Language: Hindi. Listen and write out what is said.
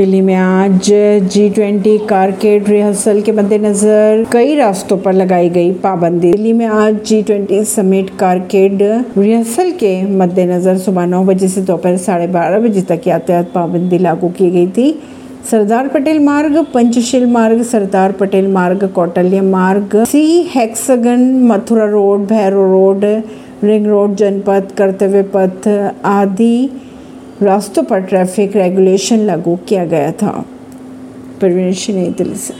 दिल्ली में आज जी ट्वेंटी कारकेड रिहर्सल के मद्देनजर कई रास्तों पर लगाई गई पाबंदी। दिल्ली में आज G twenty summit carcade rehearsal के मद्देनजर सुबह नौ बजे से दोपहर साढ़े बारह बजे तक यातायात पाबंदी लागू की गई थी। सरदार पटेल मार्ग, पंचशील मार्ग, सरदार Patel Marg, Kautilya Marg, C hexagon, Mathura road Bhairon road, ring road Janpath Kartavya Path आदि रास्तों पर ट्रैफ़िक रेगुलेशन लागू किया गया था। परवीन नई दिल्ली से